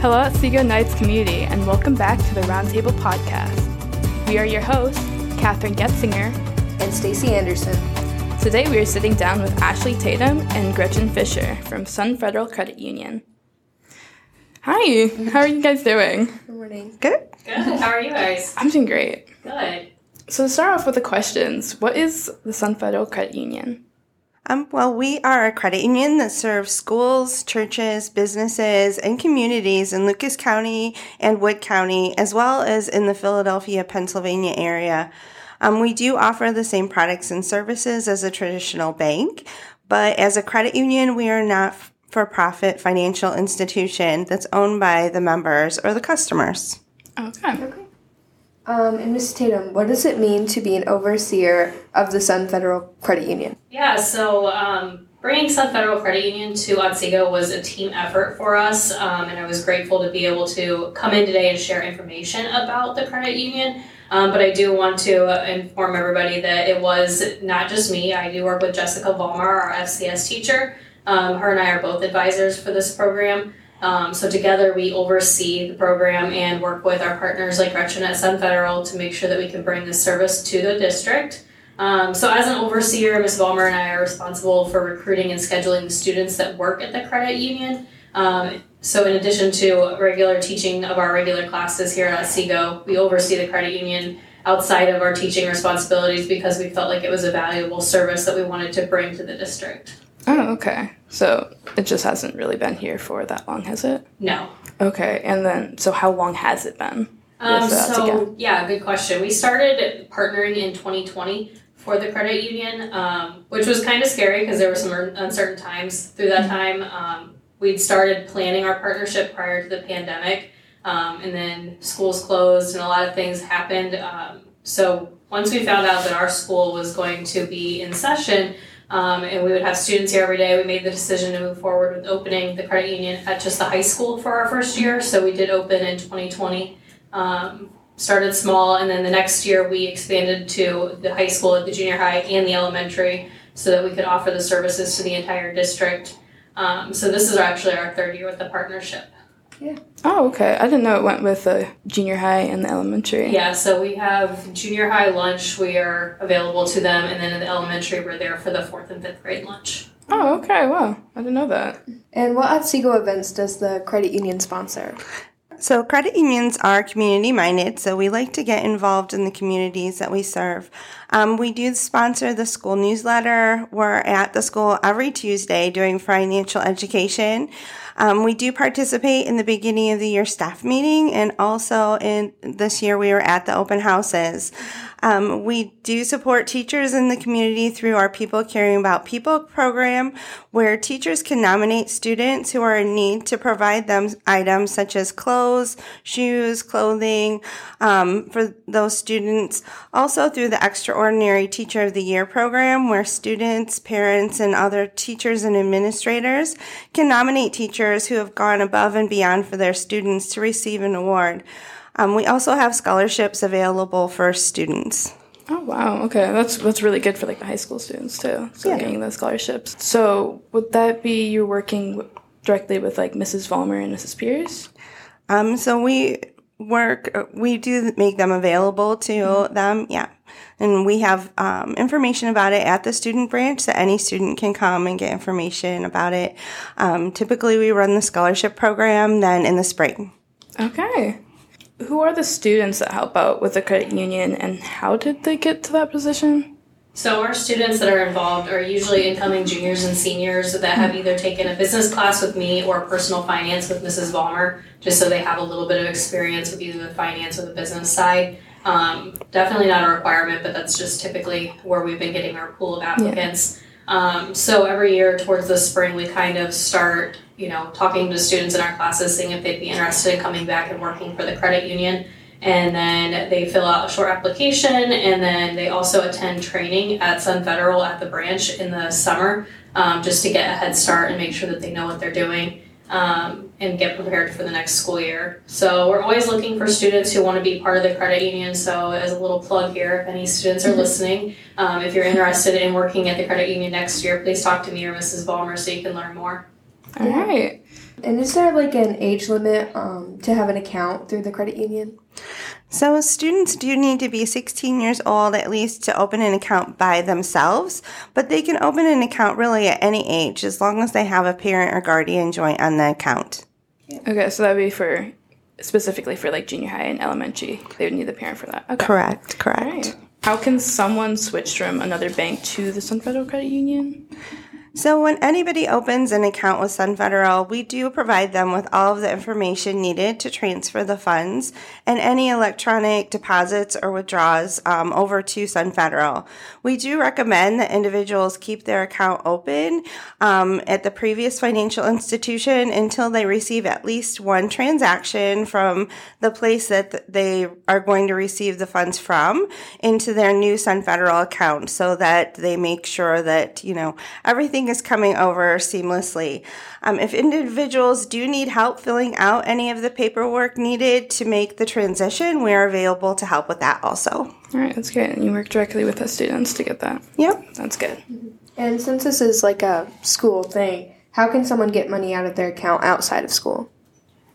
Hello, Otsego Knights community, and welcome back to the Roundtable Podcast. We are your hosts, Catherine Getzinger and Stacey Anderson. Today we are sitting down with Ashley Tatum and Gretchen Fisher from Sun Federal Credit Union. Hi, how are you guys doing? Good morning. Good. Good. How are you guys? I'm doing great. Good. So to start off with the questions, what is the Sun Federal Credit Union? Um, well, we are a credit union that serves schools, churches, businesses, and communities in Lucas County and Wood County, as well as in the Philadelphia, Pennsylvania area. Um, we do offer the same products and services as a traditional bank, but as a credit union, we are not for profit financial institution that's owned by the members or the customers. Okay. Um, and Ms. Tatum, what does it mean to be an overseer of the Sun Federal Credit Union? Yeah, so um, bringing Sun Federal Credit Union to Otsego was a team effort for us, um, and I was grateful to be able to come in today and share information about the credit union. Um, but I do want to inform everybody that it was not just me. I do work with Jessica Vollmer, our FCS teacher. Um, her and I are both advisors for this program. Um, so together we oversee the program and work with our partners like Gretchen at Sun Federal to make sure that we can bring this service to the district. Um, so as an overseer, Ms. Vollmer and I are responsible for recruiting and scheduling the students that work at the credit union. Um, so in addition to regular teaching of our regular classes here at Otsego, we oversee the credit union outside of our teaching responsibilities because we felt like it was a valuable service that we wanted to bring to the district. Oh, okay. So it just hasn't really been here for that long, has it? No. Okay, and then so how long has it been? Um, so yeah, good question. We started partnering in 2020 for the credit union, um, which was kind of scary because there were some uncertain times through that mm-hmm. time. Um, we'd started planning our partnership prior to the pandemic, um, and then schools closed and a lot of things happened. Um, so once we found out that our school was going to be in session, um, and we would have students here every day. We made the decision to move forward with opening the credit union at just the high school for our first year. So we did open in 2020. Um, started small, and then the next year we expanded to the high school, the junior high, and the elementary, so that we could offer the services to the entire district. Um, so this is actually our third year with the partnership. Yeah. Oh, okay. I didn't know it went with the junior high and the elementary. Yeah, so we have junior high lunch. We are available to them, and then in the elementary, we're there for the fourth and fifth grade lunch. Oh, okay. Wow. I didn't know that. And what Otsego events does the credit union sponsor? So, credit unions are community minded, so we like to get involved in the communities that we serve. Um, we do sponsor the school newsletter. We're at the school every Tuesday doing financial education. Um, we do participate in the beginning of the year staff meeting, and also in this year we were at the open houses. Um, we do support teachers in the community through our People Caring About People program, where teachers can nominate students who are in need to provide them items such as clothes, shoes, clothing um, for those students. Also through the Extraordinary Teacher of the Year program, where students, parents, and other teachers and administrators can nominate teachers who have gone above and beyond for their students to receive an award. Um, we also have scholarships available for students. Oh wow! Okay, that's that's really good for like the high school students too. So yeah. getting those scholarships. So would that be you're working directly with like Mrs. Vollmer and Mrs. Pierce? Um, so we work. We do make them available to mm-hmm. them. Yeah, and we have um, information about it at the student branch that any student can come and get information about it. Um, typically, we run the scholarship program then in the spring. Okay. Who are the students that help out with the credit union and how did they get to that position? So, our students that are involved are usually incoming juniors and seniors that have either taken a business class with me or personal finance with Mrs. Vollmer, just so they have a little bit of experience with either the finance or the business side. Um, definitely not a requirement, but that's just typically where we've been getting our pool of applicants. Yeah. Um, so every year towards the spring, we kind of start, you know, talking to students in our classes, seeing if they'd be interested in coming back and working for the credit union. And then they fill out a short application, and then they also attend training at Sun Federal at the branch in the summer, um, just to get a head start and make sure that they know what they're doing um, and get prepared for the next school year. So we're always looking for students who want to be part of the credit union. So as a little plug here, if any students are mm-hmm. listening, um, if you're interested in working at the credit union next year, please talk to me or Mrs. Vollmer so you can learn more. All right. And is there like an age limit um, to have an account through the credit union? So, students do need to be 16 years old at least to open an account by themselves, but they can open an account really at any age as long as they have a parent or guardian joint on the account. Okay, so that would be for specifically for like junior high and elementary. They would need the parent for that. Okay. Correct, correct. Right. How can someone switch from another bank to the Sun Federal Credit Union? So, when anybody opens an account with Sun Federal, we do provide them with all of the information needed to transfer the funds and any electronic deposits or withdrawals um, over to Sun Federal. We do recommend that individuals keep their account open um, at the previous financial institution until they receive at least one transaction from the place that they are going to receive the funds from into their new Sun Federal account so that they make sure that, you know, everything is coming over seamlessly. Um, if individuals do need help filling out any of the paperwork needed to make the transition, we are available to help with that also. All right, that's great. And you work directly with the students to get that. Yep. That's good. And since this is like a school thing, how can someone get money out of their account outside of school?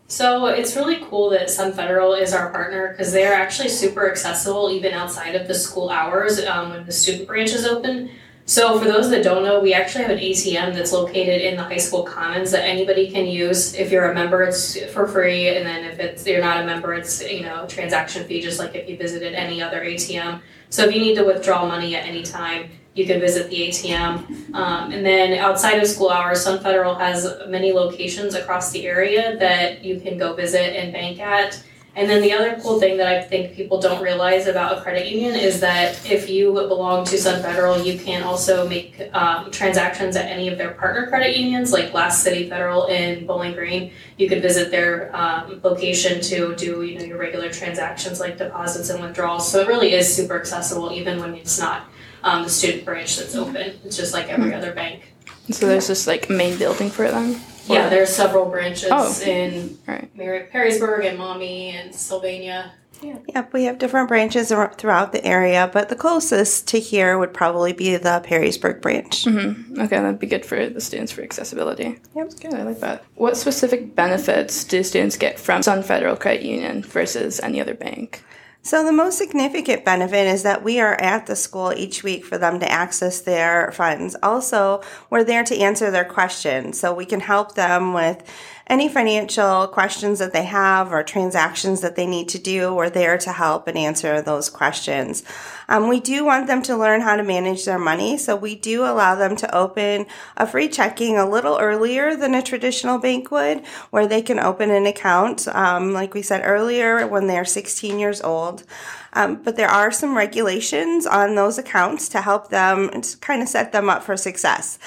So it's really cool that Sun Federal is our partner because they're actually super accessible even outside of the school hours um, when the student branch is open. So for those that don't know, we actually have an ATM that's located in the high school commons that anybody can use. If you're a member, it's for free, and then if it's you're not a member, it's you know transaction fee, just like if you visited any other ATM. So if you need to withdraw money at any time, you can visit the ATM. Um, and then outside of school hours, Sun Federal has many locations across the area that you can go visit and bank at. And then the other cool thing that I think people don't realize about a credit union is that if you belong to Sun Federal, you can also make um, transactions at any of their partner credit unions, like Glass City Federal in Bowling Green. You could visit their um, location to do you know your regular transactions like deposits and withdrawals. So it really is super accessible, even when it's not um, the student branch that's open. It's just like every other bank. So there's this like main building for it then? Yeah, there's several branches Oh. in Right. Mar- Perrysburg and Maumee and Sylvania. Yep, we have different branches ar- throughout the area, but the closest to here would probably be the Perrysburg branch. Mm-hmm. Okay, that'd be good for the students for accessibility. Yep. That's good. I like that. What specific benefits do students get from Sun Federal Credit Union versus any other bank? So, the most significant benefit is that we are at the school each week for them to access their funds. Also, we're there to answer their questions, so we can help them with any financial questions that they have or transactions that they need to do. We're there to help and answer those questions. Um, we do want them to learn how to manage their money, so we do allow them to open a free checking a little earlier than a traditional bank would, where they can open an account, um, like we said earlier, when they're 16 years old. Um, but there are some regulations on those accounts to help them kind of set them up for success.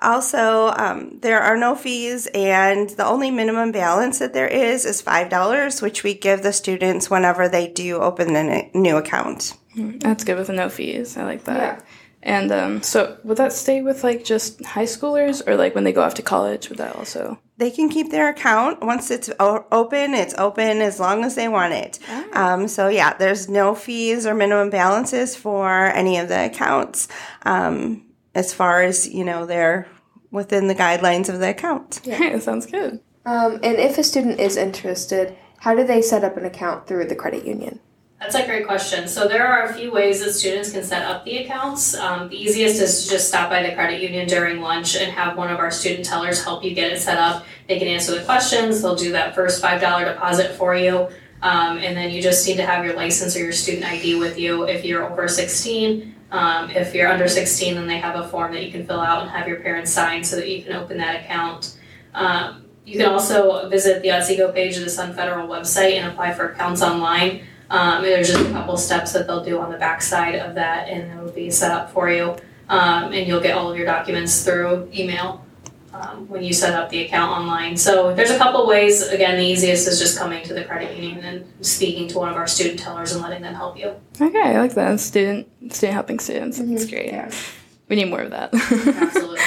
Also, um, there are no fees, and the only minimum balance that there is is $5, which we give the students whenever they do open a new account. That's good with no fees. I like that. Yeah. And um, so would that stay with like just high schoolers or like when they go off to college? Would that also? They can keep their account once it's o- open. It's open as long as they want it. Um, so yeah, there's no fees or minimum balances for any of the accounts. Um, as far as you know, they're within the guidelines of the account. Yeah, that sounds good. Um, and if a student is interested, how do they set up an account through the credit union? That's a great question. So there are a few ways that students can set up the accounts. Um, the easiest is to just stop by the credit union during lunch and have one of our student tellers help you get it set up. They can answer the questions. They'll do that first five dollar deposit for you, um, and then you just need to have your license or your student ID with you if you're over sixteen. Um, if you're under sixteen, then they have a form that you can fill out and have your parents sign so that you can open that account. Um, you can also visit the Otsego page of the Sun Federal website and apply for accounts online. Um, there's just a couple steps that they'll do on the back side of that, and it will be set up for you. Um, and you'll get all of your documents through email um, when you set up the account online. So there's a couple ways. Again, the easiest is just coming to the credit union and speaking to one of our student tellers and letting them help you. Okay, I like that. Student, student helping students. That's great. Yeah. We need more of that. Absolutely.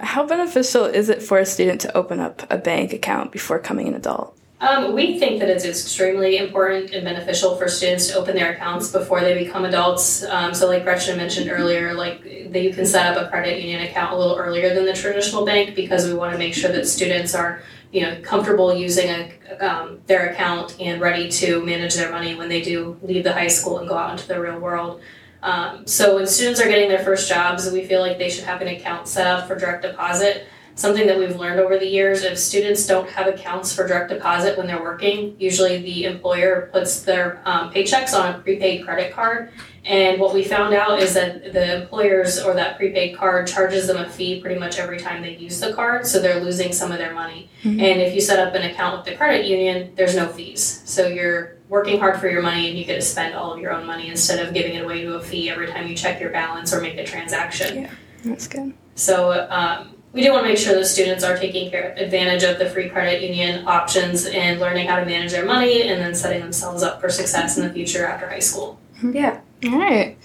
How beneficial is it for a student to open up a bank account before becoming an adult? Um, we think that it's extremely important and beneficial for students to open their accounts before they become adults. Um, so, like Gretchen mentioned earlier, like that you can set up a credit union account a little earlier than the traditional bank because we want to make sure that students are, you know, comfortable using a, um, their account and ready to manage their money when they do leave the high school and go out into the real world. Um, so, when students are getting their first jobs, we feel like they should have an account set up for direct deposit something that we've learned over the years if students don't have accounts for direct deposit when they're working usually the employer puts their um, paychecks on a prepaid credit card. And what we found out is that the employers or that prepaid card charges them a fee pretty much every time they use the card so they're losing some of their money. Mm-hmm. and if you set up an account with the credit union there's no fees. So you're working hard for your money and you get to spend all of your own money instead of giving it away to a fee every time you check your balance or make a transaction. Yeah that's good. So um, we do want to make sure that students are taking care, advantage of the free credit union options and learning how to manage their money and then setting themselves up for success in the future after high school. Yeah. All right.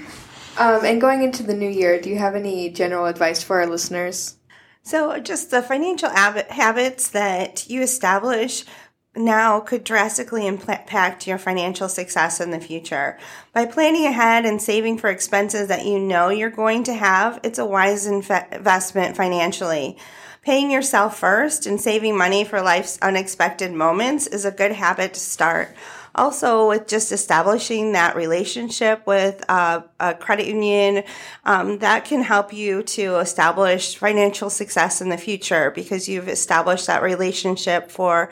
Um, and going into the new year, do you have any general advice for our listeners? So, just the financial habits that you establish now could drastically impact your financial success in the future. By planning ahead and saving for expenses that you know you're going to have, it's a wise investment financially. Paying yourself first and saving money for life's unexpected moments is a good habit to start. Also, with just establishing that relationship with a, a credit union, um, that can help you to establish financial success in the future because you've established that relationship for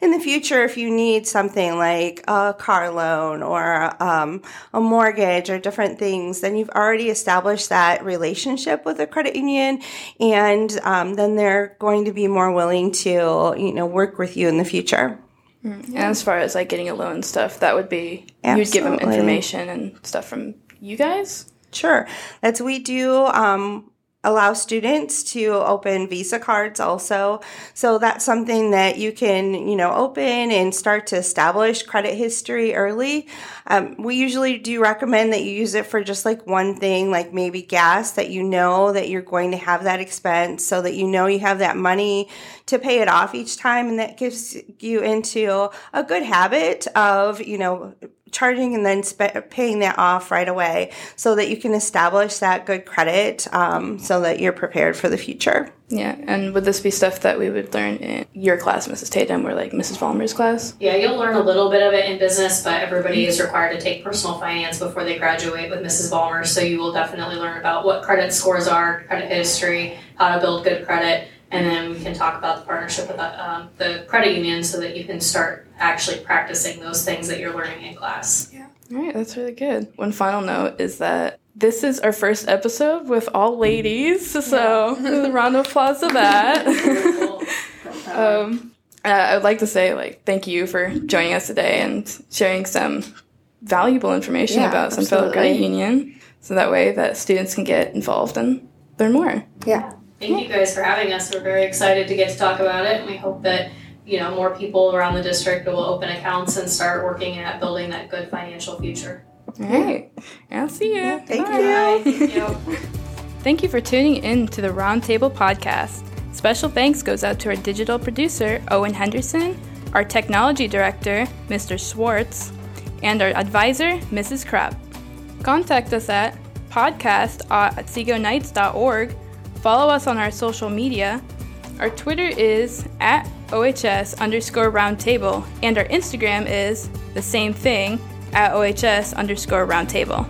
in the future, if you need something like a car loan or um, a mortgage or different things, then you've already established that relationship with a credit union, and um, then they're going to be more willing to, you know, work with you in the future. Mm. And as far as like getting a loan stuff, that would be Absolutely. you'd give them information and stuff from you guys. Sure, that's we do. Um, allow students to open visa cards also. So that's something that you can you know open and start to establish credit history early. Um, we usually do recommend that you use it for just like one thing like maybe gas that you know that you're going to have that expense so that you know you have that money to pay it off each time and that gives you into a good habit of you know charging and then sp- paying that off right away so that you can establish that good credit um, so that you're prepared for the future. Yeah, and would this be stuff that we would learn in your class, Mrs. Tatum, or like Mrs. Vollmer's class? Yeah, you'll learn a little bit of it in business, but everybody is required to take personal finance before they graduate with Mrs. Vollmer. So you will definitely learn about what credit scores are, credit history, how to build good credit, and then we can talk about the partnership with the, um, the credit union so that you can start actually practicing those things that you're learning in class. Yeah. All right, that's really good. One final note is that this is our first episode with all ladies, so yeah. round of applause to that. um, uh, I would like to say, like, thank you for joining us today and sharing some valuable information yeah, about Sun Federal Credit Union, so that way that students can get involved and learn more. Yeah. Thank you guys for having us. We're very excited to get to talk about it, and we hope that you know more people around the district will open accounts and start working at building that good financial future. All right. I'll see you. Thank Bye. you. Thank you. Thank you for tuning in to the Roundtable Podcast. Special thanks goes out to our digital producer, Owen Henderson, our technology director, Mr. Schwartz, and our advisor, Mrs. Krupp. Contact us at podcast at otsegoknights.org Follow us on our social media. Our Twitter is at OHS underscore roundtable, and our Instagram is the same thing at OHS underscore roundtable.